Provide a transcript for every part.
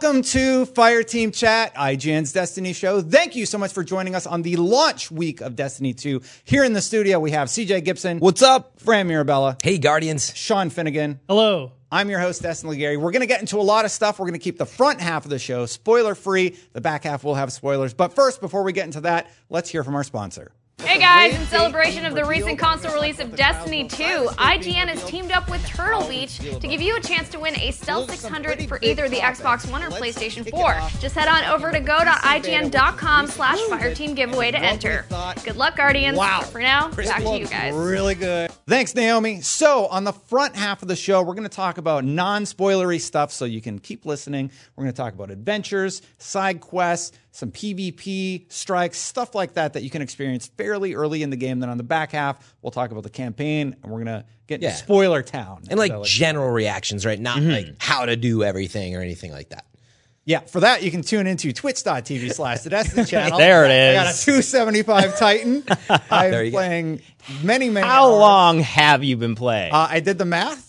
Welcome to Fire Team Chat, IGN's Destiny show. Thank you so much for joining us on the launch week of Destiny 2. Here in the studio, we have CJ Gibson. What's up? Fran Mirabella. Hey, Guardians. Sean Finnegan. Hello. I'm your host, Destin Legarie. We're going to get into a lot of stuff. We're going to keep the front half of the show spoiler free. The back half will have spoilers. But first, before we get into that, let's hear from our sponsor. Hey guys, in celebration of the recent console release of Destiny 2, IGN has teamed up with Turtle Beach to give you a chance to win a Stealth 600 for either the Xbox One or PlayStation 4. Just head on over to go.ign.com slash fireteam giveaway to enter. Good luck, Guardians. Wow. But for now, back to you guys. Really good. Thanks, Naomi. So, on the front half of the show, we're going to talk about non spoilery stuff so you can keep listening. We're going to talk about adventures, side quests, some PvP, strikes, stuff like that that you can experience fairly early in the game. Then on the back half, we'll talk about the campaign and we're going to get Yeah. into spoiler town. And like So, general reactions, right? Not like how to do everything or anything like that. Yeah, for that, you can tune into twitch.tv slash the Destiny channel. There it is. I got a 275 Titan. I'm There you go. playing many, many How hours. long have you been playing? Uh, I did the math.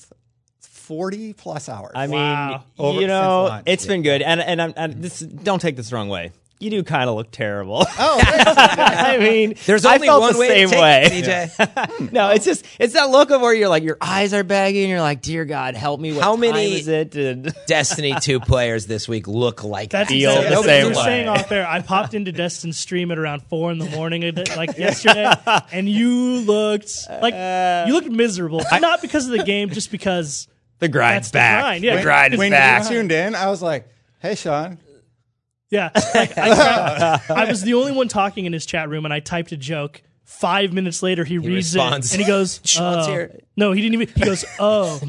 40 plus hours. I mean, Wow. Over- you know, since launch. it's been good, and and I'm, and this don't take this the wrong way. You do kind of look terrible. oh, I mean, There's I only felt one the way same to take way. it, CJ. no, it's just it's that look of where you're like your eyes are baggy, and you're like, dear God, help me. What How time many- is it? And- Destiny 2 players this week look like That's that. Feel exactly the what same you're way. saying off there. I popped into Destin's stream at around four in the morning, of it, like yesterday, and you looked like uh, you looked miserable. Not because of the game, just because the grind's That's the back. grind, yeah. The grind is when back. you tuned in, I was like, hey, Sean. Yeah, like, I, I was the only one talking in his chat room, and I typed a joke. Five minutes later, he, reads responds. it and he goes, oh. "No, he didn't even." He goes, "Oh."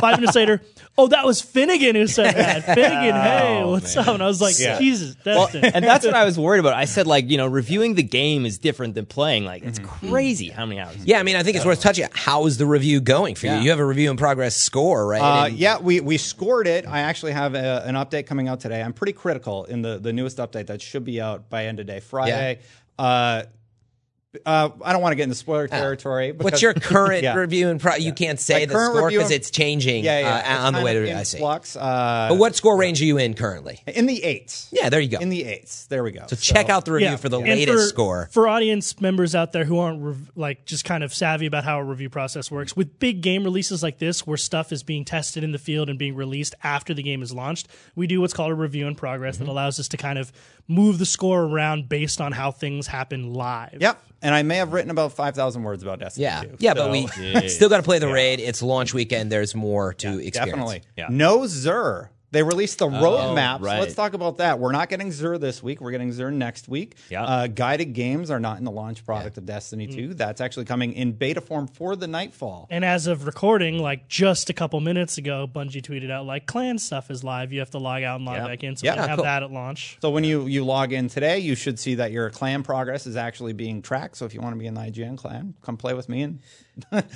Five minutes later, oh, that was Finnegan who said that. Finnegan, hey, what's up? And I was like, Jesus, Well, Destin. and that's what I was worried about. I said, like, you know, reviewing the game is different than playing. Like, it's Mm-hmm. crazy how many hours. Yeah, I mean, I think it's worth touching. How is the review going for you? Yeah. You have a review in progress score, right? Uh, And- yeah, we, we scored it. I actually have a, an update coming out today. I'm pretty critical in the, the newest update that should be out by end of day Friday. Uh, uh, I don't want to get into spoiler territory. What's because- your current Yeah. review and pro- you can't say My the score because it's changing Yeah, yeah. uh, it's on the way to in I see. flux. Uh, But what score range are you in currently? in the eights. Yeah, there you go. In the eights. There we go. so check out the review for the And latest for, score. For audience members out there who aren't rev- like just kind of savvy about how a review process works, with big game releases like this, where stuff is being tested in the field and being released after the game is launched, we do what's called a review in progress Mm-hmm. that allows us to kind of move the score around based on how things happen live. Yep. And I may have written about 5,000 words about Destiny Yeah, 2. yeah, So- but we still got to play the raid. It's launch weekend. There's more to experience. Definitely. Yeah. No Zur. They released the roadmap. So right. let's talk about that. We're not getting Zur this week. We're getting Zur next week. Yeah. Uh, guided games are not in the launch product of Destiny 2. That's actually coming in beta form for the Nightfall. And as of recording, like just a couple minutes ago, Bungie tweeted out like clan stuff is live. You have to log out and log Yeah. back in. So Yeah, we have cool. that at launch. So when you, you log in today, you should see that your clan progress is actually being tracked. So if you want to be in the IGN clan, come play with me. And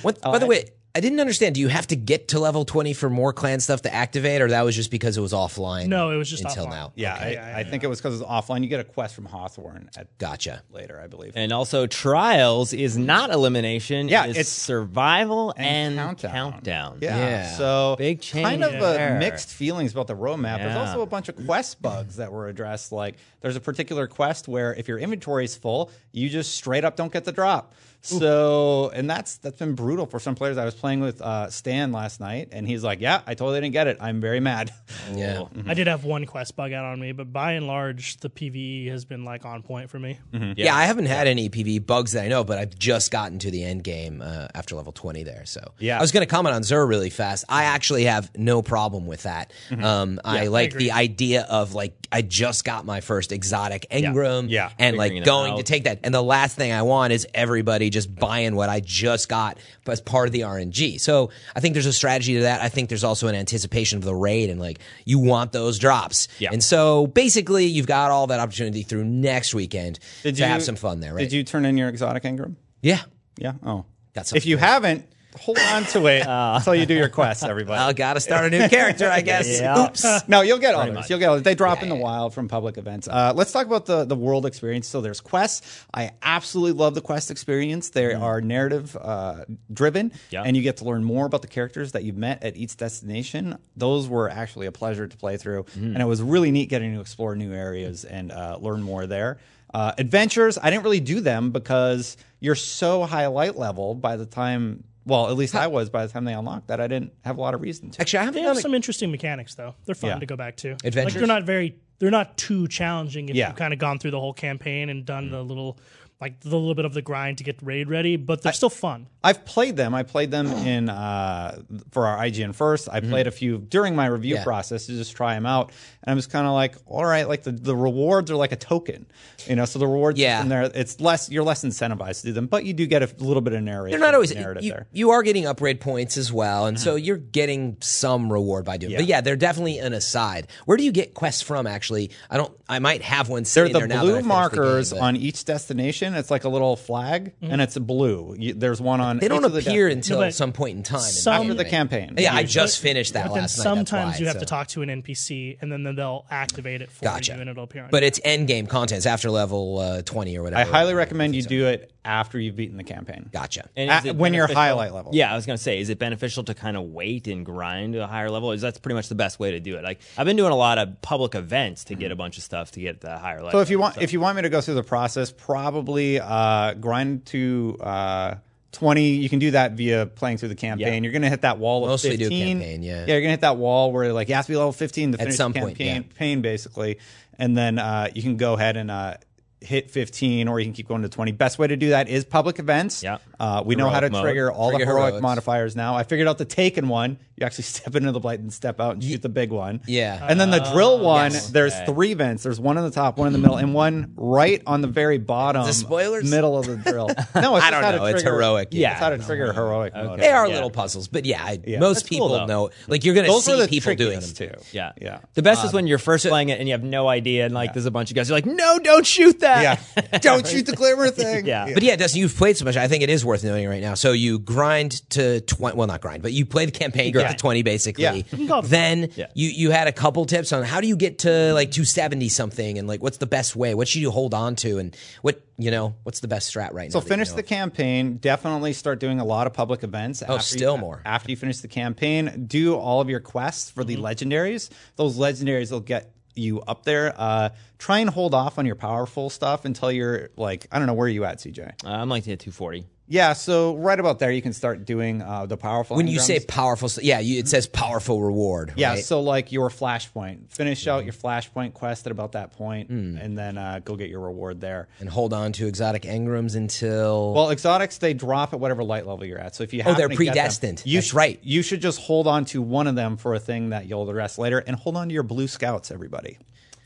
What, Oh, by the way, I didn't understand. Do you have to get to level 20 for more clan stuff to activate, or that was just because it was offline? No, it was just until offline. now. yeah, I, I think it was because it's offline. You get a quest from Hawthorne at Gotcha. later, I believe. And also, trials is not elimination. Yeah, it is it's- survival and, countdown. countdown. Yeah. Yeah. So Big change Kind of there. mixed feelings about the roadmap. There's also a bunch of quest bugs that were addressed. Like there's a particular quest where if your inventory is full, you just straight up don't get the drop. So and that's that's been brutal for some players. I was playing with uh, Stan last night, and he's like, "Yeah, I totally didn't get it. I'm very mad." Yeah. I did have one quest bug out on me, but by and large, the PVE has been like on point for me. Yeah. I haven't had any PVE bugs that I know, but I've just gotten to the end game uh, after level 20 there. So Yeah. I was going to comment on Zur really fast. I actually have no problem with that. Mm-hmm. Um, I like agree. the idea of like, I just got my first exotic Engram Yeah. and like Figuring it going out. to take that. And the last thing I want is everybody just buying what I just got as part of the RNG. So I think there's a strategy to that. I think there's also an anticipation of the raid and like you want those drops. Yeah. And so basically you've got all that opportunity through next weekend to have some fun there, right? Did you turn in your exotic Engram? Yeah. Yeah. Oh, Got if you. haven't, hold on to it until you do your quest, everybody. I gotta start a new character, I guess. Yeah. Oops. No, you'll get others. much. You'll get others. They drop Yeah, in the yeah. wild from public events. Uh, let's talk about the the world experience. So there's quests. I absolutely love the quest experience. They are narrative uh, driven, Yeah. and you get to learn more about the characters that you've met at each destination. Those were actually a pleasure to play through, and it was really neat getting to explore new areas and uh, learn more there. Uh, adventures, I didn't really do them because you're so high light level by the time. Well, at least I was by the time they unlocked that I didn't have a lot of reason to. Actually, I haven't They have a some interesting mechanics though. They're fun Yeah. to go back to. Like Adventures? they're not very they're not too challenging if Yeah. you've kind of gone through the whole campaign and done mm. the little like the little bit of the grind to get raid ready, but they're still fun. I've played them. I played them in uh, for our IGN first. I played a few during my review Yeah. process to just try them out, and I was kind of like, all right, like the, the rewards are like a token, you know. So the rewards Yeah. in there, it's less you're less incentivized to do them, but you do get a little bit of narrative. They're not always narrative you, there. you are getting upgrade points as well, and so you're getting some reward by doing. it. But Yeah. yeah, they're definitely an aside. Where do you get quests from? Actually, I don't. I might have one They're sitting the there now that I blue finished the markers game, on each destination. It's like a little flag, and it's blue. You, there's one on. They don't each of the appear until but some point in time. in some- after the campaign. Yeah, I just finished that But then last night. sometimes why, you have so. to talk to an NPC and then they'll activate it for Gotcha. you and it'll appear on But your it's end game content. It's after level uh, twenty or whatever. I highly recommend you do it after you've beaten the campaign. Gotcha. And is it when you're beneficial- highlight level. Yeah, I was gonna say, is it beneficial to kind of wait and grind to a higher level? Is that's pretty much the best way to do it? Like I've been doing a lot of public events to get a bunch of stuff to get the higher level. So if you want, if you want me to go through the process, probably uh, grind to uh, twenty. You can do that via playing through the campaign. Yeah. You're going to hit that wall of Mostly do fifteen. campaign, yeah. yeah. You're going to hit that wall where like you have to be level fifteen to finish some the point, campaign, yeah. pain basically, and then uh, you can go ahead and. Uh, Hit 15, or you can keep going to 20. Best way to do that is public events. Yeah. Uh, we know how to Heroic mode. trigger all Trigger the heroic heroics. modifiers now. I figured out the taken one. You actually step into the blight and step out and shoot the big one. Yeah. And then the drill one, yes. there's three vents. There's one in the top, one in the middle, and one right on the very bottom. The spoilers? Middle of the drill. No, it's I don't how to know. It's heroic, Yeah, yeah. it's how to trigger heroic mode. They are Yeah. little puzzles, but yeah, I, most That's people though. know. Like you're gonna Those see were the people doing them too. yeah, Yeah. The best is when you're first playing it and you have no idea, and like there's a bunch of guys. You're like, no, don't shoot that. Yeah. Don't shoot the glimmer thing. Yeah. But yeah, Destin, you've played so much. I think it is worth noting right now. So you grind to twenty. Well, not grind, but you play the campaign, get to twenty basically. Yeah. can call it Then Yeah. you you had a couple tips on how do you get to like two seventy something, and like what's the best way? What should you hold on to, and what you know what's the best strat right now? So that you finish know the of? campaign. Definitely start doing a lot of public events. Oh, still more. After you finish the campaign, do all of your quests for the legendaries. Those legendaries will get you up there. Uh, try and hold off on your powerful stuff until you're like I don't know where are you at, CJ. Uh, I'm like at 240. Yeah, so right about there you can start doing uh, the powerful. when you engrams. say powerful, yeah, you, it says powerful reward. Yeah, right? so like your flashpoint, finish out your flashpoint quest at about that point, and then uh, go get your reward there. and hold on to exotic engrams until Well, exotics they drop at whatever light level you're at. So if you have. Oh, happen they're to get them, predestined. you That's sh- right. You should just hold on to one of them for a thing that you'll address later, and hold on to your blue scouts, everybody.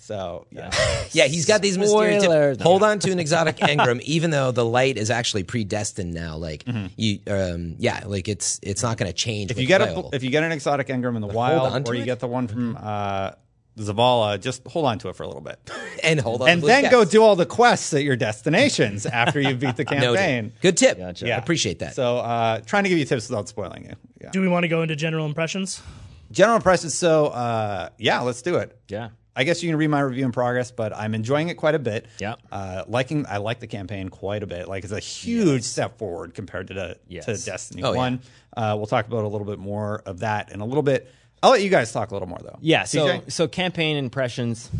So yeah, Yeah, he's got these mysterious. Spoilers. Hold on to an exotic engram, even though the light is actually predestined now. Like you, um, yeah, like it's it's not going to change. if you get a if you get an exotic engram in the on wild, to or you it? get the one from uh, Zavala, just hold on to it for a little bit, and hold on, and to then go do all the quests at your destinations after you beat the Noted. campaign. Good tip. Gotcha. I appreciate that. So uh, trying to give you tips without spoiling you. Yeah. Do we want to go into general impressions? General impressions. So uh, yeah, let's do it. Yeah. I guess you can read my review in progress, but I'm enjoying it quite a bit. Yeah. Uh, liking, I like the campaign quite a bit. Like it's a huge step forward compared to the, Yes. to Destiny Oh, yeah. One. Uh, we'll talk about a little bit more of that in a little bit. I'll let you guys talk a little more though. Yeah. So CJ? so campaign impressions.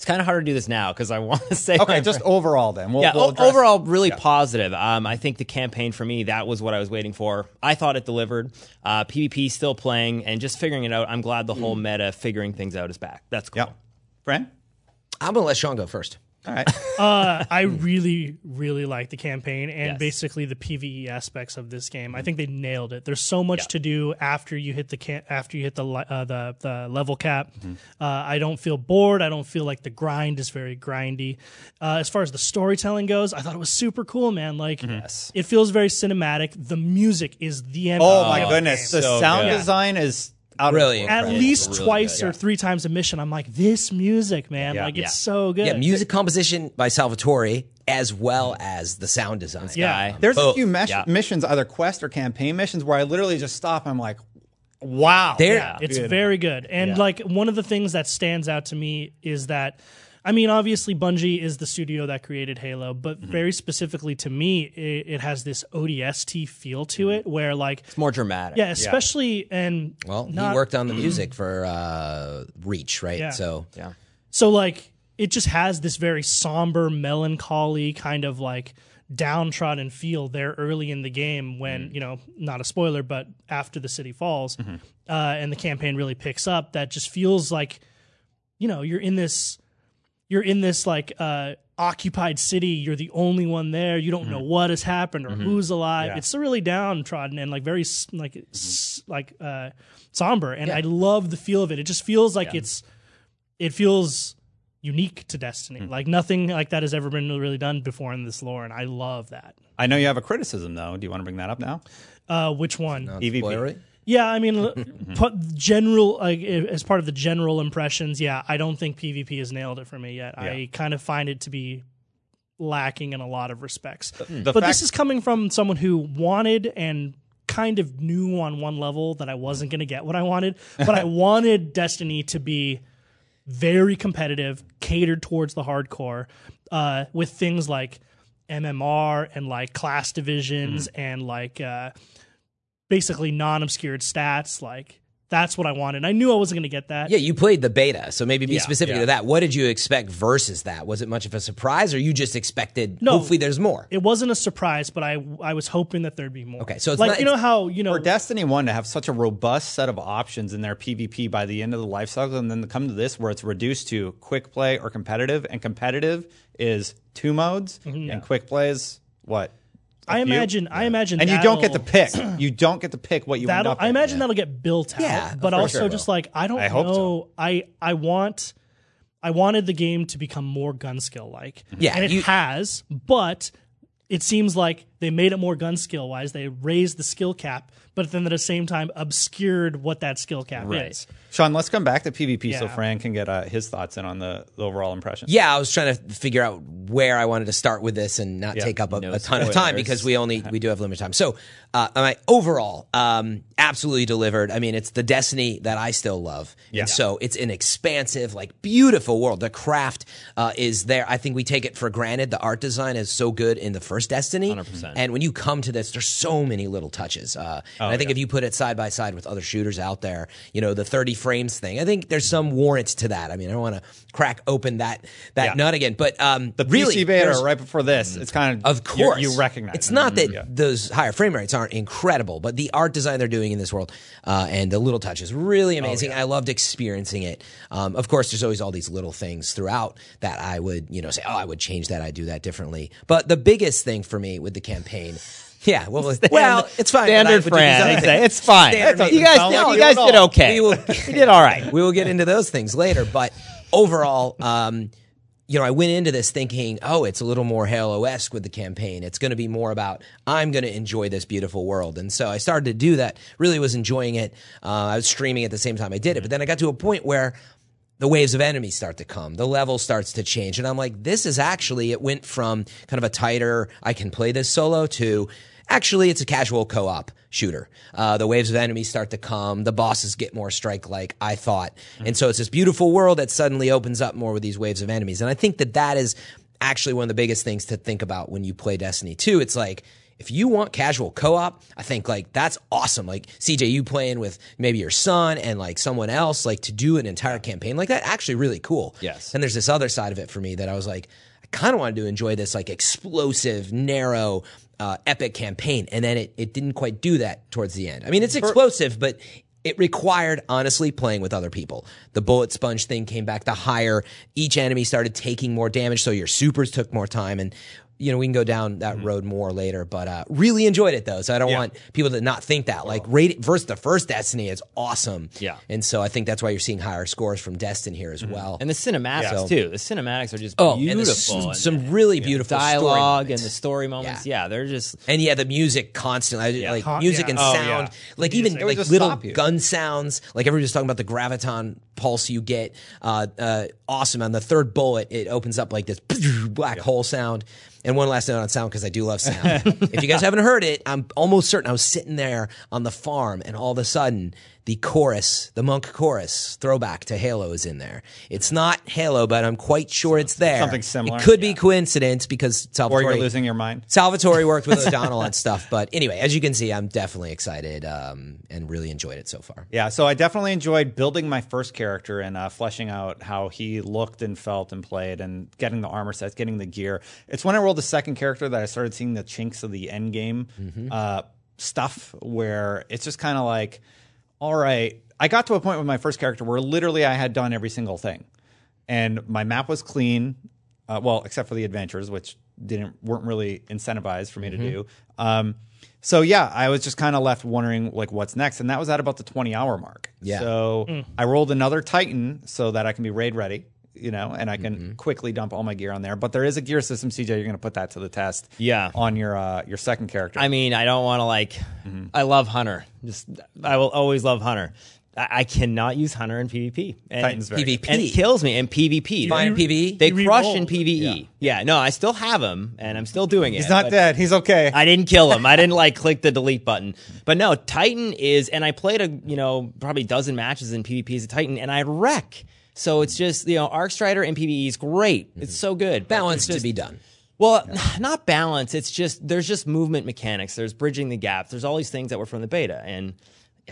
It's kind of hard to do this now because I want to say my okay, just overall then. We'll, yeah, we'll o- address- overall, really positive. Um, I think the campaign for me, that was what I was waiting for. I thought it delivered. Uh, PvP still playing and just figuring it out. I'm glad the whole meta figuring things out is back. That's cool. Yep. Fran. I'm gonna let Sean go first. All right. Uh, I really, really like the campaign and Yes. basically the PVE aspects of this game. I think they nailed it. There's so much to do after you hit the ca- after you hit the uh, the the level cap. Uh, I don't feel bored. I don't feel like the grind is very grindy. Uh, as far as the storytelling goes, I thought it was super cool, man. Like, it feels very cinematic. The music is the MVP oh my of the goodness, game. the So sound good. design is out Brilliant. of At this least really twice good, or three times a mission, I'm like, this music, man. Yeah. like, it's Yeah. so good. Yeah, music composition by Salvatori as well as the sound design. Yeah. There's a few mesh- Yeah. missions, either quest or campaign missions, where I literally just stop. I'm like, wow. There- Yeah, it's Good. very good. And Yeah. like one of the things that stands out to me is that I mean, obviously Bungie is the studio that created Halo, but Mm-hmm. very specifically to me, it, it has this ODST feel to it where like It's more dramatic. yeah, especially and Well, not, he worked on the music for uh, Reach, right? Yeah. So Yeah. So like it just has this very somber, melancholy kind of like downtrodden feel there early in the game when Mm. you know not a spoiler but after the city falls Mm-hmm. uh, and the campaign really picks up that just feels like you know you're in this you're in this like uh occupied city you're the only one there you don't know what has happened or who's alive Yeah. it's really downtrodden and like very s- like s- like uh somber and i love the feel of it it just feels like it's it feels unique to Destiny. Like nothing like that has ever been really done before in this lore, and I love that. I know you have a criticism though. Do you want to bring that up now? Uh, which one? PvP. Spoilery? Yeah, I mean, l- pu- general like as part of the general impressions. Yeah, I don't think PvP has nailed it for me yet. I kind of find it to be lacking in a lot of respects. The but fact- this is coming from someone who wanted and kind of knew on one level that I wasn't going to get what I wanted, but I wanted Destiny to be very competitive, catered towards the hardcore, uh, with things like MMR and like class divisions Mm-hmm. and like uh, basically non-obscured stats. Like that's what I wanted. I knew I wasn't going to get that. Yeah, you played the beta, so maybe be specific yeah. to that. What did you expect versus that? Was it much of a surprise, or you just expected? No. hopefully, there's more. It wasn't a surprise, but I I was hoping that there'd be more. Okay, so it's like not- you know how you know For Destiny 1 to have such a robust set of options in their PvP by the end of the life cycle, and then to come to this where it's reduced to quick play or competitive, and competitive is two modes, mm-hmm. and quick play is what? I imagine I imagine And you don't get to pick. You don't get to pick what you end That'll, up I in. imagine that'll get built out. Yeah, but for also sure just like I don't I hope know. so. I I want I wanted the game to become more gun skill like. Yeah, and it you- has, but it seems like they made it more gun skill wise. They raised the skill cap, but then at the same time obscured what that skill cap is. Sean, let's come back to PvP so Yeah. Fran can get uh, his thoughts in on the, the overall impression. Yeah, I was trying to figure out where I wanted to start with this and not Yeah. take up a, No a ton of time because we only we do have limited time. So, uh, my overall, um, absolutely delivered. I mean, it's the Destiny that I still love, Yeah. and so it's an expansive, like beautiful world. The craft uh, is there. I think we take it for granted. The art design is so good in the first Destiny, 100%. And when you come to this, there's so many little touches. Uh, and I think if you put it side by side with other shooters out there, you know, the 30 frames thing, I think there's some warrant to that. I mean, I don't want to crack open that that Yeah. nut again, but um, The really, PC beta right before this, it's kind of of course, you recognize it's it. not that Yeah. those higher frame rates aren't incredible, but the art design they're doing in this world uh, and the little touches really Oh, amazing. I loved experiencing it. Um, of course, there's always all these little things throughout that I would you know say, oh, I would change that, I do that differently. But the biggest thing for me with the campaign. Yeah, well, well, it's fine. Standard Fran. other I'd things. say It's fine. You guys, you you guys did okay. We will- you did all right. we will get into those things later. But overall, um, you know, I went into this thinking, oh, it's a little more Halo esque with the campaign. It's going to be more about I'm going to enjoy this beautiful world, and so I started to do that. Really was enjoying it. Uh, I was streaming at the same time I did it, but then I got to a point where the waves of enemies start to come. The level starts to change. And I'm like, this is actually, it went from kind of a tighter, I can play this solo to actually it's a casual co op shooter. Uh, the waves of enemies start to come. The bosses get more strike like, I thought. And so it's this beautiful world that suddenly opens up more with these waves of enemies. And I think that that is actually one of the biggest things to think about when you play Destiny 2. It's like, if you want casual co-op, I think like that's awesome. Like CJ, you playing with maybe your son and like someone else, like to do an entire campaign like that, actually really cool. Yes. And there's this other side of it for me that I was like, I kind of wanted to enjoy this like explosive, narrow, uh, epic campaign, and then it it didn't quite do that towards the end. I mean, it's explosive, but it required honestly playing with other people. The bullet sponge thing came back. The higher each enemy started taking more damage, so your supers took more time and you know, we can go down that Mm-hmm. road more later, but uh, really enjoyed it though. So I don't want people to not think that. Like, rate versus the first Destiny is awesome. Yeah. and so I think that's why you're seeing higher scores from Destiny here as well. And the cinematics Yeah. too. The cinematics are just oh, beautiful. and the and some really beautiful story dialogue and the story moments. Yeah, they're just And yeah, the music constantly, yeah. like Con- music yeah. and Oh, sound, yeah. like even like little gun sounds. Like everybody was talking about the graviton pulse you get. Uh, uh, awesome. On the third bullet, it opens up like this black hole sound. And one last note on sound because I do love sound. if you guys haven't heard it, I'm almost certain I was sitting there on the farm, and all of a sudden the chorus, the monk chorus, throwback to Halo is in there. It's not Halo, but I'm quite sure it's there. Something similar. It could be coincidence because Or Salvatori you're losing your mind. Salvatori worked with O'Donnell on stuff, but anyway, as you can see, I'm definitely excited um, and really enjoyed it so far. Yeah, so I definitely enjoyed building my first character and uh, fleshing out how he looked and felt and played, and getting the armor sets, getting the gear. It's when I rolled the second character that I started seeing the chinks of the end game uh, stuff, where it's just kind of like, all right. I got to a point with my first character where literally I had done every single thing, and my map was clean. Uh, well, except for the adventures, which didn't weren't really incentivized for me to do. Um, so yeah, I was just kind of left wondering like what's next, and that was at about the twenty hour mark. Yeah. So I rolled another Titan so that I can be raid ready, you know, and I can quickly dump all my gear on there. But there is a gear system, CJ. You're going to put that to the test. Yeah. On your uh, your second character. I mean, I don't want to like. Mm-hmm. I love Hunter. Just I will always love Hunter. I, I cannot use Hunter in PvP. And, Titan's very PvP. and it kills me in PvP. Fine in PvE? They You crush re-roll. in PvE. Yeah. no, I still have him, and I'm still doing it. He's not but- dead. He's okay. I didn't kill him. I didn't like click the delete button. But no, Titan is, and I played a you know probably dozen matches in PvP as a Titan, and I wreck. So it's just you know Arc Strider and PvE is great. It's mm-hmm. so good. Balance it's to be done. Well, not balance. It's just there's just movement mechanics. There's bridging the gaps. There's all these things that were from the beta, and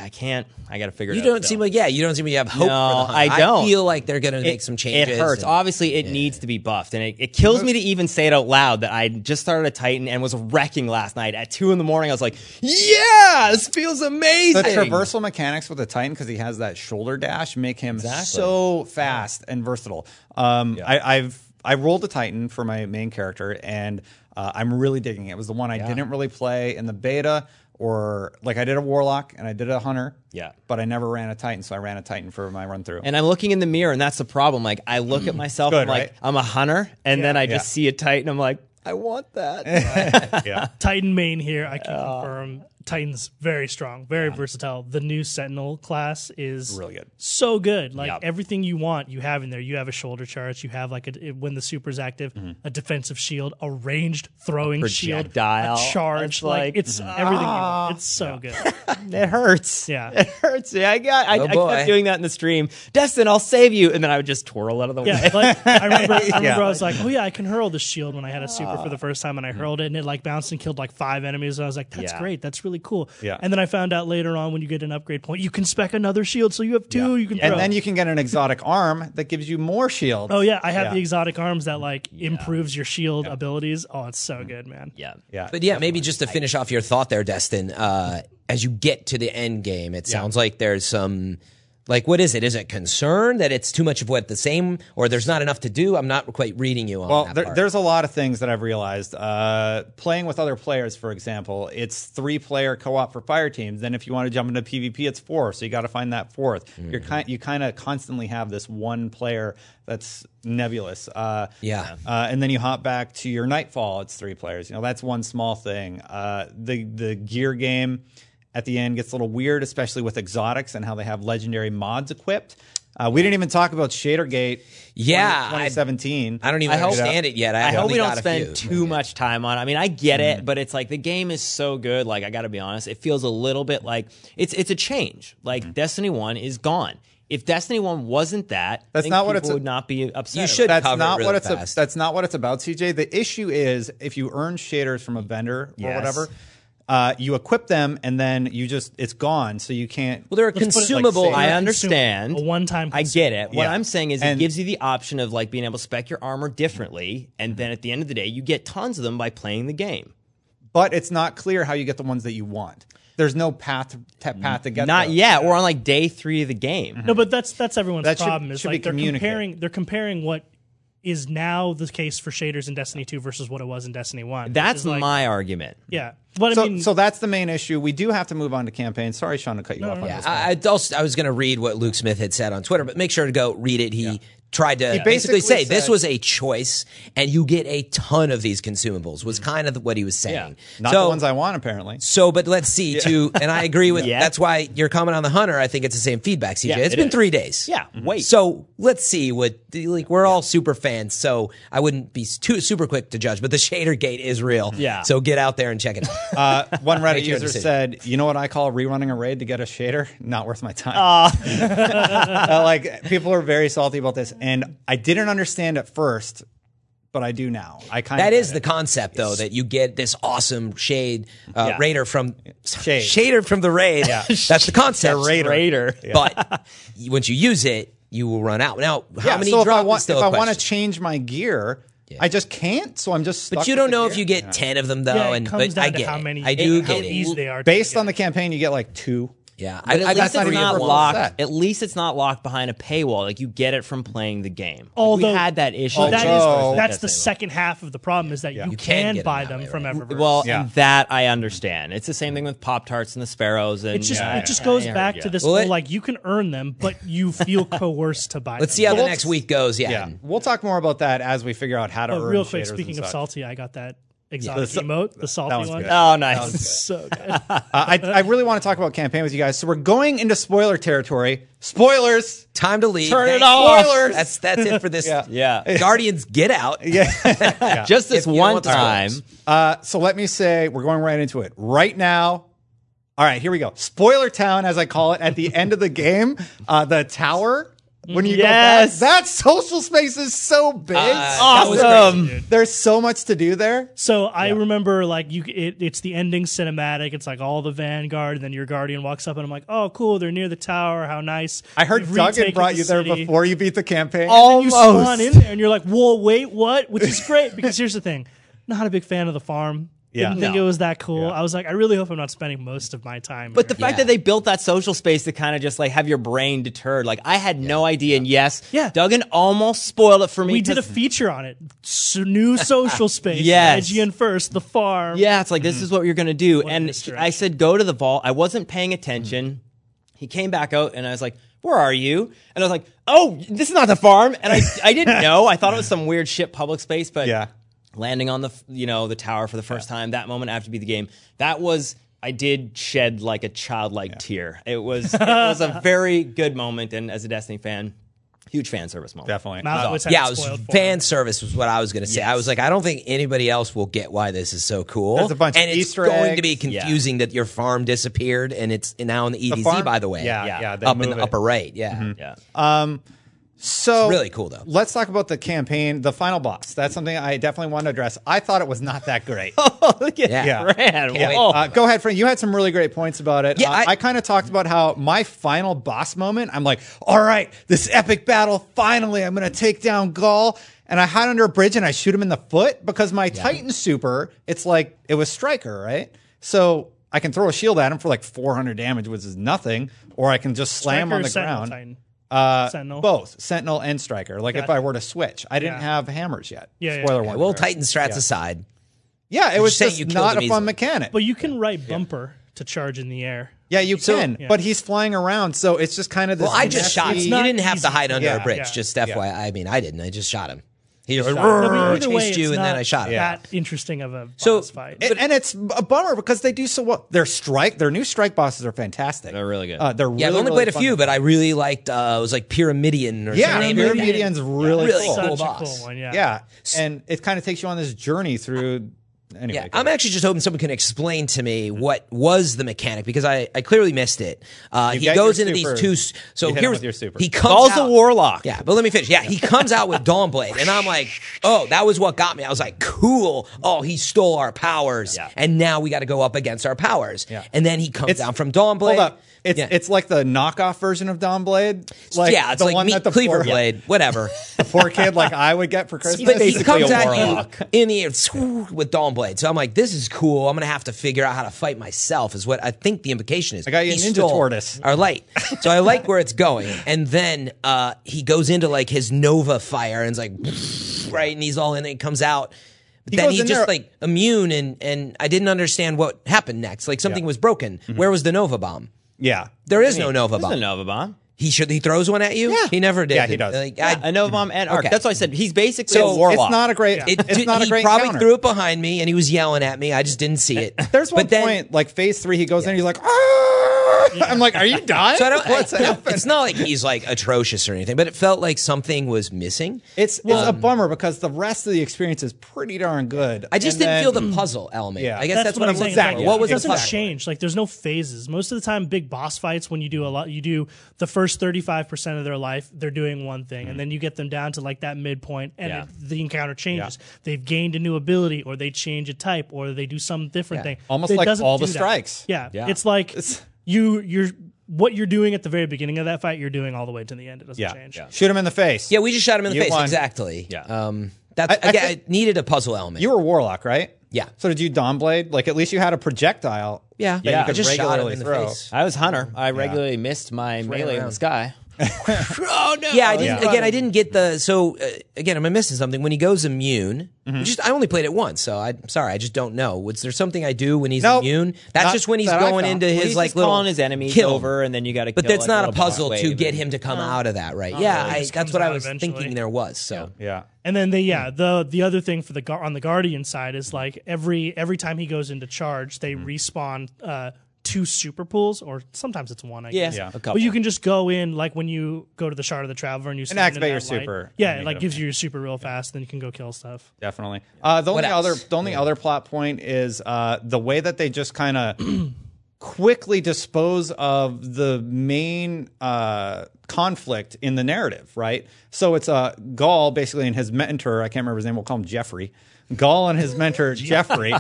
I can't. I got to figure it You out. You don't seem like yeah. You don't seem like you have hope. No, for the I don't. I feel like they're going to make some changes. It hurts. and- Obviously, it needs to be buffed, and it, it kills me to even say it out loud that I just started a Titan and was wrecking last night at two in the morning. I was like, "Yeah, this feels amazing." the traversal mechanics with the Titan because he has that shoulder dash make him so fast and versatile. Um, I, I've I rolled a Titan for my main character and uh, I'm really digging it. It was the one I didn't really play in the beta or like I did a Warlock and I did a Hunter. Yeah. but I never ran a Titan, so I ran a Titan for my run through. And I'm looking in the mirror, and that's the problem. Like, I look at mm. myself, Good, I'm like, right? I'm a hunter, and then I just Yeah. see a Titan. I'm like, I want that. yeah, Titan main here, I can confirm. Titan's very strong, very versatile. The new Sentinel class is Really good. so good. Like Yep. everything you want, you have in there. You have a shoulder charge. You have like a when the super's active, Mm-hmm. a defensive shield, a ranged throwing shield, projectile. a charge. Like, like- it's mm-hmm. everything. You want. Ah. It's so good. it hurts. Yeah. it hurts. Yeah, I got. I, Oh, I kept doing that in the stream. Destin, I'll save you, and then I would just twirl out of the way. Like I remember, I remember Yeah. I was like, oh yeah, I can hurl the shield when I had a super for ah. the first time, and I mm-hmm. hurled it, and it like bounced and killed like five enemies. And I was like, that's Yeah. great, that's really cool. Yeah. And then I found out later on when you get an upgrade point, you can spec another shield, so you have two. You can throw. and then you can get an exotic arm that gives you more shield. Oh yeah, I have Yeah. the exotic arms that like improves your shield abilities. Oh, it's so good, man. yeah. yeah, But yeah, maybe just to finish off your thought there, Destin. Uh, as you get to the end game, it sounds like there's some. Like, what is it? Is it concern that it's too much of what the same, or there's not enough to do? I'm not quite reading you on Well, that part. there's a lot of things that I've realized. Uh, playing with other players, for example, it's three player co op for fire teams. Then if you want to jump into PvP, it's four. So you got to find that 4th Mm-hmm. You're kind, you kind of constantly have this one player that's nebulous. Uh, Yeah. Uh, and then you hop back to your Nightfall. It's three players. You know that's one small thing. Uh, the the gear game at the end gets a little weird, especially with exotics and how they have legendary mods equipped. Uh, we didn't even talk about Shadergate. Yeah, 20, I- 2017. I don't even I hope- understand it yet. I, I hope we don't spend few. too much time on. it. I mean, I get Mm-hmm. it, but it's like the game is so good. Like I got to be honest, it feels a little bit like it's it's a change. Like Mm-hmm. Destiny One is gone. If Destiny One wasn't that, That's I think not what people it's a- would not be upset. You should- that's cover it not really what it's a, that's not what it's about, CJ. The issue is if you earn shaders from a vendor or Yes. whatever, uh, you equip them and then you just it's gone, so you can't. Well, they're a put it like consumable. save. I understand. a one-time I get it. What Yeah. I'm saying is, And- it gives you the option of like being able to spec your armor differently, and then at the end of the day, you get tons of them by playing the game. but it's not clear how you get the ones that you want. There's no path to, path to get. Not those. yet. We're on like day three of the game. No, but that's that's everyone's That should- problem. Is should like be they're communicated. comparing they're comparing what is now the case for shaders in Destiny 2 versus what it was in Destiny 1. That's like, my argument. yeah. But I So, mean, so that's the main issue. We do have to move on to campaign. Sorry, Sean, to cut you off on no, this. I, I, also, I was going to read what Luke Smith had said on Twitter, but make sure to go read it. He tried to basically, basically say this was a choice, and you get a ton of these consumables. Was kind of what he was saying. Not so, the ones I want, apparently. So, but let's see. To and I agree with. Yeah. That's why you're comment on the hunter. I think it's the same feedback. CJ, Yeah, it's it been is. three days. Yeah, wait. So let's see what like we're all super fans. So I wouldn't be too super quick to judge. But the shader gate is real. Yeah. So get out there and check it out. Uh, one Reddit user said, "You know what I call rerunning a raid to get a shader? Not worth my time." Uh, like people are very salty about this, and I didn't understand at first, but I do now. I kind That of is the concept, though, that you get this awesome shade uh, Yeah. raider from Shade. shader from the raid. Yeah. That's the concept. raider. Raider. But once you use it, you will run out. Now, how yeah. many so if drop I is want, still if a I want to question. change my gear, I just can't. So I'm just. Stuck But you with don't the know gear. if you get ten of them though, Yeah, it and comes but I down to get how it. many, I do how get it. easy they are. to Based get. on the campaign, you get like two. Yeah, But at I, I least got it's not locked. set. At least it's not locked behind a paywall. Like you get it from playing the game. Like, Although- we had that issue. Well, that is Oh. that's the second half of the problem is that you, You can can, buy them way, from right? Eververse. Well, Yeah. and that I understand. It's the same thing with Pop Tarts and the Sparrows. And it just yeah, it just yeah, goes I back you. to this Well, whole it- like you can earn them, but you feel coerced to buy. Them. Let's see them. how the Well, next week goes. Yeah. Yeah, we'll talk more about that as we figure out how to earn real quick, speaking of salty, I got that exotic The- emote, the salty one's one. good. Oh, nice. So good. Uh, I, I really want to talk about campaign with you guys. So we're going into spoiler territory. Spoilers. Time to leave. Turn it off. Spoilers. That's that's it for this. Yeah. yeah. Guardians, get out. Yeah. Just this If one time. Uh, so let me say we're going right into it right now. All right, here we go. Spoiler town, as I call it, at the end of the game, uh, the tower. When you Yes. go back, that social space is so big. Uh, Awesome. crazy. There's so much to do there. So I remember like you, it, it's the ending cinematic. It's like all the Vanguard, and then your Guardian walks up, and I'm like, oh, cool, they're near the tower. How nice. I heard They've Duggan brought the you there city. before you beat the campaign. And you spawn in there, and you're like, whoa, wait, what? Which is great because here's the thing: not a big fan of the farm. Yeah. Didn't think it was that cool. I was like, I really hope I'm not spending most of my time. But the fact Yeah. that they built that social space to kind of just like have your brain deterred, like I had no idea. And yes, Yeah. Duggan almost spoiled it for me. we did a feature on it, S- new social space. Yes. IGN first, the farm. Yeah, it's like this is what you're gonna do. What and. I said go to the vault. I wasn't paying attention. He came back out and I was like, "Where are you?" And I was like, "Oh, this is not the farm." And I I didn't know. I thought it was some weird shit public space, but Yeah. Landing on the you know the tower for the first time that moment after beat the game that was I did shed like a childlike tear. It was it was a very good moment, and as a Destiny fan, huge fan service moment. Definitely. Miles Uh, Yeah, it it was fan him. service was what I was going to say. I was like, I don't think anybody else will get why this is so cool. There's a bunch of and it's Easter going to be eggs. confusing that your farm disappeared and it's now in the EDZ. farm? by the way, Yeah, Yeah. yeah. up in the it. upper right. Yeah, Yeah. So really cool, though. Let's talk about the campaign, the final boss. That's something I definitely want to address. I thought it was not that great. oh, Look at Yeah. Fran. Can't wait. Whoa. Uh, go ahead, Fran. You had some really great points about it. Yeah, Uh, I- I, kind of talked about how my final boss moment. I'm like, all right, this epic battle. Finally, I'm going to take down Ghaul. And I hide under a bridge and I shoot him in the foot because my Titan super. It's like it was Striker, right? So I can throw a shield at him for like 400 damage, which is nothing, or I can just slam Striker on the ground. Titan? Uh, Sentinel? both Sentinel and Striker. Like if I were to switch, I didn't Yeah. have hammers yet. Yeah, yeah, Spoiler yeah. one. Well, Titan strats aside, Yeah, it was saying just you killed not him a fun mechanic. But you can write bumper to charge in the air. Yeah, you can, Yeah. but he's flying around, so it's just kind of this. well, I just shot him. nasty- You not didn't have to hide under Yeah, a bridge. yeah. Just FYI, I mean, I didn't. I just shot him. He just No, but either chased way, you, and then I shot him. Yeah. That interesting of a So- boss fight. And, and it's a bummer because they do so well. Their strike, their new strike bosses are fantastic. They're really good. Uh, they're Yeah, I've only really played a few, but I really liked. Uh, it was like Pyramidion or Yeah, something. Pyramidion. Pyramidion's really, Really cool. Such cool a boss. cool one, yeah. Yeah, and it kind of takes you on this journey through. Anyway, Yeah, I'm actually just hoping someone can explain to me what was the mechanic because I, I clearly missed it. Uh, You he goes your into super. these two. So You hit him here's with your super. he comes out, a warlock. Yeah, but let me finish. Yeah, he comes out with Dawnblade, and I'm like, oh, that was what got me. I was like, cool. Oh, he stole our powers, Yeah. and now we got to go up against our powers. Yeah. And then he comes It's- down from Dawnblade. Hold up. It's Yeah. it's like the knockoff version of Dawnblade. Like yeah, it's the like one meat that the cleaver poor, blade, whatever. the poor kid like I would get for Christmas. But he comes a at you in the air with Dawnblade. So I'm like, this is cool. I'm gonna have to figure out how to fight myself. Is what I think the implication is. I got you a He ninja stole tortoise. Our light. So I like where it's going. And then uh, he goes into like his Nova fire and it's like, right, and he's all in it. and comes out. But He then he's just there- like immune, and and I didn't understand what happened next. Like something Yeah. was broken. Where was the Nova bomb? yeah, There is no Nova bomb. a Nova bomb. He should. He throws one at you. Yeah. He never did. Yeah, he does. Like, Yeah, I, I know Vom and Arc. Okay. That's why I said he's basically So, a warlock. It's not a great. it, it's not a great. he great. probably counter. threw it behind me, and he was yelling at me. I just didn't see it. There's one but then, point, like phase three, he goes in, he's like, ah! I'm like, are you dying? So I don't. What's I- it's not like he's like atrocious or anything, but it felt like something was missing. It's it's a um, bummer because the rest of the experience is pretty darn good. I just And didn't then- feel the puzzle element. Yeah. I guess that's, what, I'm saying. looking It's for. like, What was it the doesn't puzzle? change. Like there's no phases. Most of the time, big boss fights when you do a lot, you do the first 35 percent of their life, they're doing one thing, and mm-hmm. then you get them down to like that midpoint, and Yeah. it, the encounter changes. They've gained a new ability, or they change a type, or they do some different Yeah. thing. Almost It like doesn't all the that. strikes. Yeah. Yeah. it's like you you're what you're doing at the very beginning of that fight, you're doing all the way to the end. It doesn't Yeah. change. Shoot him in the face. Yeah, we just shot him in the You face. won. Exactly. Yeah. Um, that's I- I again, think- it needed a puzzle element. You were Warlock, right? Yeah. So did you Dawnblade? Like at least you had a projectile. yeah. that Yeah. you could just shot him in the throw. face. I was Hunter. I regularly missed my melee in around. the sky. Oh no! Yeah, I didn't. yeah. Again, I didn't get the. So uh, again, am I missing something? When he goes immune, Mm-hmm. just I only played it once, so I'm sorry, I just don't know. Was there something I do when he's Nope. immune? That's Not just when he's that going into his He's like little calling his enemies kill 'em. over, and then you got to. But that's like, not a puzzle to get him to come out of that, right? yeah, really. I, that's what I was eventually. thinking there was. So Yeah. And then the yeah the the other thing for the on the Guardian side is like every every time he goes into charge, they respawn uh, two super pools, or sometimes it's one. I Yeah, guess. Yeah. a But couple. you can just go in like when you go to the Shard of the Traveler and you stand in activate your that light. super, Yeah, it like gives you your super real fast. Then you can go kill stuff. Definitely. Uh, the What only else? other the only other plot point is uh, the way that they just kind of quickly dispose of the main uh, conflict in the narrative, right? So it's uh, Ghaul basically and his mentor. I can't remember his name. We'll call him Jeffrey. Ghaul and his mentor Jeffrey,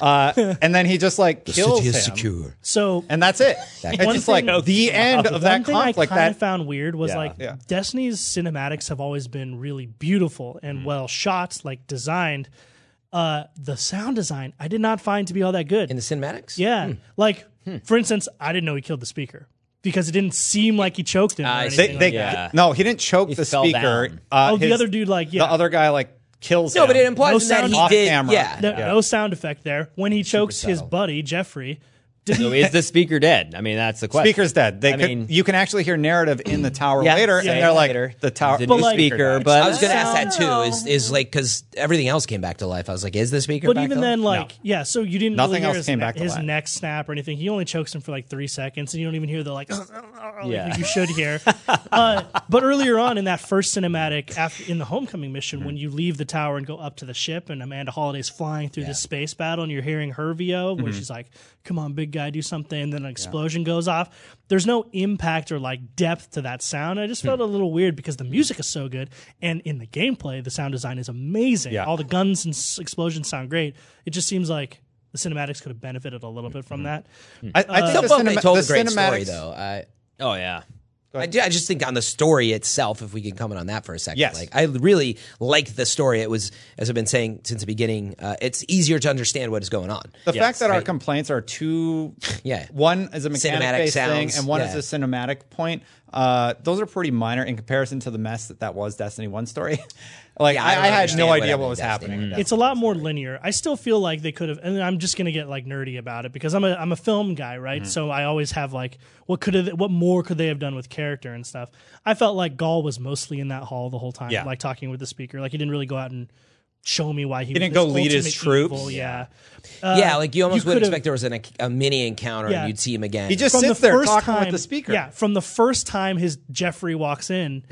uh, and then he just like kills him, secure. So and that's it. It's One just like thing- the end of that one thing conflict. I kind That of found weird was Yeah. like Yeah. Destiny's cinematics have always been really beautiful and Mm-hmm. well shot, like designed. Uh, the sound design I did not find to be all that good. in the cinematics, Yeah. Like, for instance, I didn't know he killed the speaker because it didn't seem like he choked him. Or I anything they, like they that. Yeah. no, he didn't choke He the fell speaker. down. Uh, Oh, the his- other dude, like, yeah. the other guy like kills no, him. but it implies No that sound he did. camera. Yeah, No, Yeah. no sound effect there. When he chokes his buddy, Jeffrey, So is the speaker dead? I mean, that's the question. Speaker's dead. They I could. mean- you can actually hear narrative in the tower Yeah, later, yeah, and they're like later. the tower. The new like- speaker, but I was going to ask that too. Is is like because everything else came back to life. I was like, is the speaker? But back even to then, life? like, yeah, so you didn't Nothing really hear else his, came ne- back to his neck neck snap or anything. He only chokes him for like three seconds, and you don't even hear the like, Yeah. like you should hear. uh, but earlier on in that first cinematic, after in the homecoming mission, when you leave the tower and go up to the ship, and Amanda Holliday's flying through this space battle, and you're hearing her VO where she's like, "Come on, big guy, do something," and then an explosion goes off. There's no impact or like depth to that sound. I just hmm. felt a little weird because the music is so good, and in the gameplay, the sound design is amazing. Yeah. All the guns and s- explosions sound great. It just seems like the cinematics could have benefited a little bit from hmm. that. I, I think Still the, felt they told the a great story though. I, oh yeah, I, do- I just think on the story itself, if we can comment on that for a second, Yes. like I really like the story. It was, as I've been saying since the beginning, uh, it's easier to understand what is going on. The fact that our complaints are two, Yeah. one is a mechanic based thing, and one yeah. is a cinematic point. Uh, those are pretty minor in comparison to the mess that that was Destiny One story. like Yeah, I, don't I had no idea what was Destiny. happening. That's- it's a lot more linear. I still feel like they could have, and I'm just gonna get like nerdy about it because I'm a I'm a film guy, right? Mm-hmm. So I always have like, what could have, what more could they have done with character and stuff? I felt like Ghaul was mostly in that hall the whole time, Yeah. like talking with the speaker. Like he didn't really go out and show me why he, didn't was go lead his ultimate troops. evil, Yeah, yeah, like you almost would expect there was an, a mini encounter Yeah. and you'd see him again. He just from the sits there talking time with the speaker. Yeah, from the first time his Jeffrey walks in,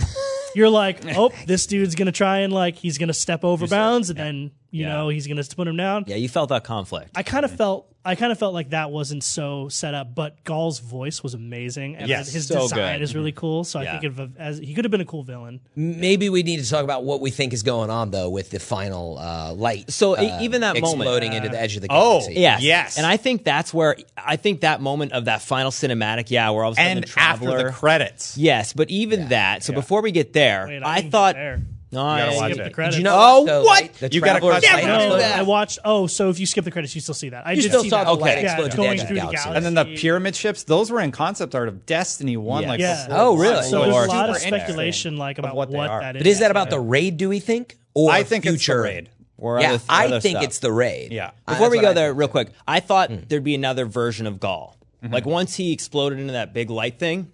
you're like, oh, this dude's gonna try and like he's gonna step over bounds, and then you Yeah. know he's gonna put him down. yeah. You felt that conflict. I kind of felt I kind of felt like that wasn't so set up, but Ghaul's voice was amazing, and Yes, his so design good. is really cool. So Yeah. I think of as he could have been a cool villain. Maybe we need to talk about what we think is going on though with the final uh, light. So, e- uh, even that moment- exploding into the edge of the Oh, galaxy. Yes. Yes. And I think that's where I think that moment of that final cinematic, yeah, where all of a sudden and the traveler, after the credits, yes, but even that. So before we get there, Wait, I, didn't get thought there. No, gotta I, watch it. the credits. Did you know? Oh, the what? light- the You gotta traveler's cut light that. No. I watched. Oh, so if you skip the credits, you still see that. I You did still see saw that. the light yeah, explode to the going through the the galaxy. galaxy. and then the pyramid ships, those were in concept art of Destiny One. Yeah. Like Yeah. Oh, really? So Or there's a lot of speculation, like about what what, they are. that is. But is that about the raid? Do we think? Or I think it's the future raid. or Yeah, other, I other think stuff. it's the raid. Yeah. Before that's we go there, real quick, I thought hmm. there'd be another version of Ghaul. Mm-hmm. Like once he exploded into that big light thing,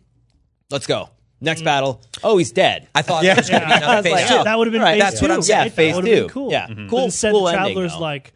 let's go. Next battle, oh, he's dead. I thought it was going to be Yeah. another phase like, two. that would have been right. phase That's what I'm saying. Yeah, phase that would have been two. cool. Yeah. But Cool- instead, cool the ending, traveler's though. like,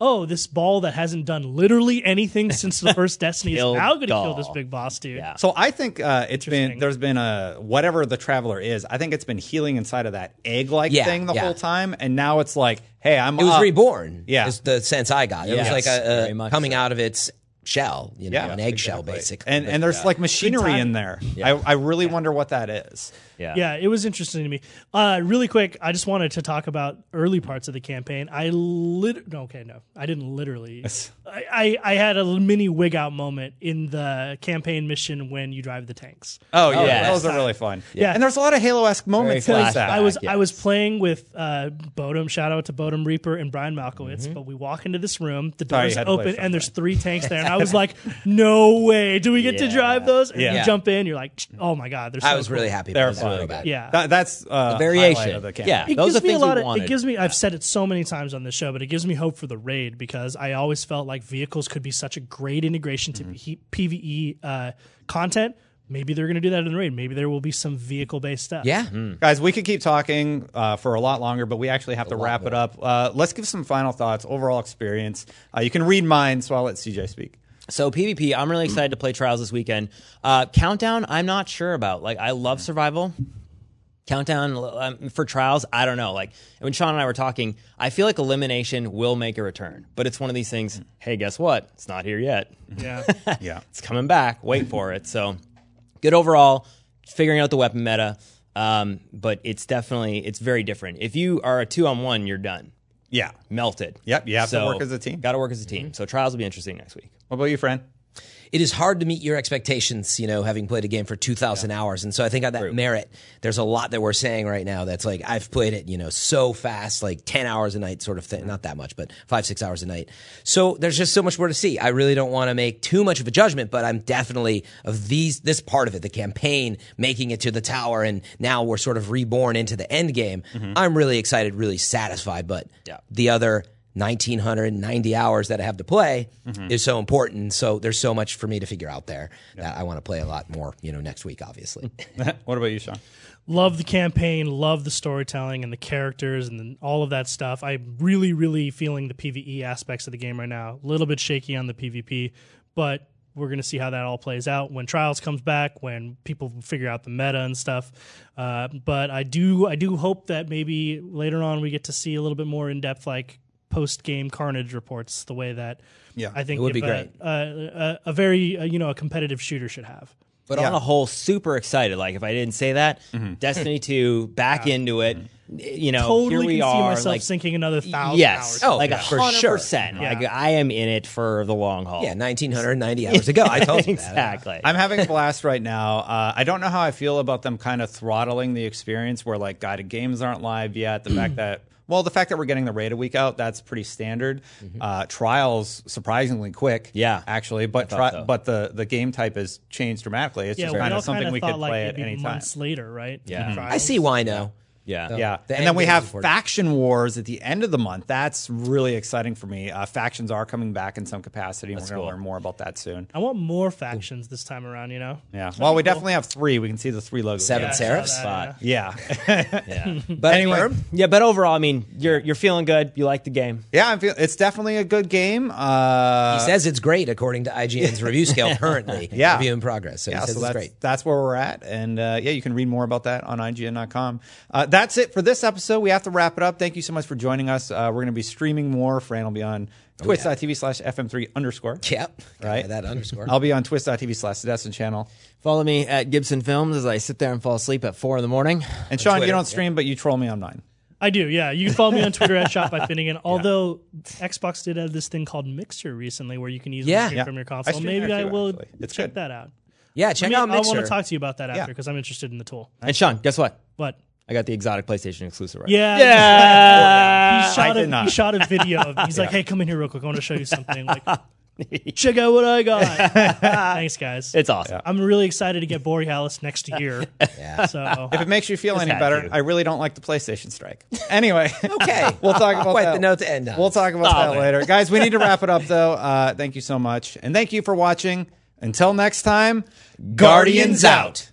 oh, this ball that hasn't done literally anything since the first Destiny is now going to kill this big boss dude. Yeah. So I think uh, it's been there's been a whatever the traveler is. I think it's been healing inside of that egg-like Yeah, thing the yeah. whole time, and now it's like, hey, I'm. It was up. reborn. Yeah. is the sense I got. It Yes, was like a, a coming so. out of its shell, you know, Yeah, an eggshell exactly. basically. And and there's like machinery in there. Yeah. I, I really wonder what that is. Yeah. Yeah, it was interesting to me. Uh, really quick, I just wanted to talk about early parts of the campaign. I lit. No, okay, no, I didn't literally. I, I, I had a mini wig out moment in the campaign mission when you drive the tanks. Oh yeah, yeah. those are really fun. Yeah. and there's a lot of Halo-esque moments Very like that. I was yes. I was playing with uh, Bodum. Shout out to Bodum Reaper and Brian Malkowitz. Mm-hmm. But we walk into this room, the doors had to play open, and there's three tanks there, and I was like, "No way! Do we get to drive those?" And Yeah. you jump in, you're like, "Oh my god!" They're so I was cool. really happy. They're about that fun. Yeah, That, that's uh, variation. Of the campaign. Yeah. it Those gives are me a things lot we of. wanted. It gives me. I've said it so many times on this show, but it gives me hope for the raid because I always felt like vehicles could be such a great integration to P- PVE uh, content. Maybe they're going to do that in the raid. Maybe there will be some vehicle based stuff. Yeah. Guys, we could keep talking uh, for a lot longer, but we actually have to lot wrap it up. Uh, let's give some final thoughts, overall experience. Uh, you can read mine, so I'll let CJ speak. So PvP, I'm really excited to play Trials this weekend. Uh, Countdown, I'm not sure about. Like, I love survival. Countdown um, for Trials, I don't know. Like when Sean and I were talking, I feel like elimination will make a return, but it's one of these things. Hey, guess what? It's not here yet. yeah. Yeah. It's coming back. Wait for it. So good overall. Figuring out the weapon meta, um, but it's definitely it's very different. If you are a two on one, you're done. Yeah. Melted. Yep, you have to work as a team. Got to work as a team. Mm-hmm. So trials will be interesting next week. What about you, Fran? It is hard to meet your expectations, you know, having played a game for 2,000 hours. And so I think on that merit, there's a lot that we're saying right now that's like, I've played it, you know, so fast, like 10 hours a night sort of thing. Mm-hmm. Not that much, but five, six hours a night. So there's just so much more to see. I really don't want to make too much of a judgment, but I'm definitely of these, this part of it, the campaign, making it to the tower, and now we're sort of reborn into the end game. Mm-hmm. I'm really excited, really satisfied, but Yeah. the other 1990 hours that I have to play Mm-hmm. is so important. So there's so much for me to figure out there that I want to play a lot more, you know, next week, obviously. what about you, Sean? love the campaign, love the storytelling and the characters and then all of that stuff. I'm really, really feeling the PVE aspects of the game right now. A little bit shaky on the PvP, but we're going to see how that all plays out when Trials comes back, when people figure out the meta and stuff. Uh, but I do, I do hope that maybe later on we get to see a little bit more in depth, like post game Carnage reports, the way that Yeah, I think it would if be a- great. A, a, a very uh, you know a competitive shooter should have. But Yeah. on a whole, super excited. Like if I didn't say that, Destiny 2, back into it. You know, Totally here we can see are. myself like sinking another thousand yes, hours. Oh, like a yeah, for hundred sure. percent. Yeah. Like I am in it for the long haul. yeah, 1990 hours ago. I told you that. exactly. I'm having a blast right now. Uh, I don't know how I feel about them kind of throttling the experience where like guided games aren't live yet. The fact that well, the fact that we're getting the raid a week out, that's pretty standard. Uh, trials surprisingly quick. Yeah. actually, but tri- so. but the the game type has changed dramatically. It's Yeah, just we kind all of something kinda we could like play it'd at be any time. months later, right? Yeah. Mhm. I see why now. Yeah. Yeah, The and then we have faction wars at the end of the month. That's really exciting for me. Uh, factions are coming back in some capacity, and we're going to cool. learn more about that soon. I want more factions this time around. You know. Yeah. Well, we definitely have three. We can see the three logos. Seven Yeah, I Seraphs. that, Yeah. Yeah. But Anyway. anyway, yeah, but overall, I mean, you're you're feeling good. You like the game. Yeah, I feel it's definitely a good game. Uh, he says it's great according to IGN's review scale currently. Yeah. Review in progress. So yeah, he says so it's that's, great. that's where we're at. And uh, yeah, you can read more about that on IGN.com. Uh, that's it for this episode. We have to wrap it up. Thank you so much for joining us. Uh, we're going to be streaming more. Fran will be on twitch.tv slash FM3 underscore. Yep. Right. That underscore. I'll be on twitch.tv slash the Destin channel. Follow me at Gibson Films as I sit there and fall asleep at four in the morning. And Sean, you don't stream, but you troll me on mine. I do. Yeah, you can follow me on Twitter at Shop by Finnegan. Although Xbox did have this thing called Mixer recently, where you can easily Yeah. stream Yeah. from your console. stream Maybe there I will actually. It's check good. that out. yeah, I, check mean, out Mixer. I want to talk to you about that after Yeah. because I'm interested in the tool. And Sean, guess what? But I got the exotic PlayStation exclusive right. yeah, Yeah. he shot I a did not. he shot a video of me. He's like, "Hey, come in here real quick. I want to show you something." Like, check out what I got. Thanks, guys. It's awesome. I'm really excited to get Borealis next year. Yeah. So If it makes you feel any better, to. I really don't like the PlayStation Strike. Anyway, Okay. we'll talk about Quite that. the note to end on. We'll talk about Oh, that man. later. Guys, we need to wrap it up, though. Uh, thank you so much. And thank you for watching. Until next time, Guardians out.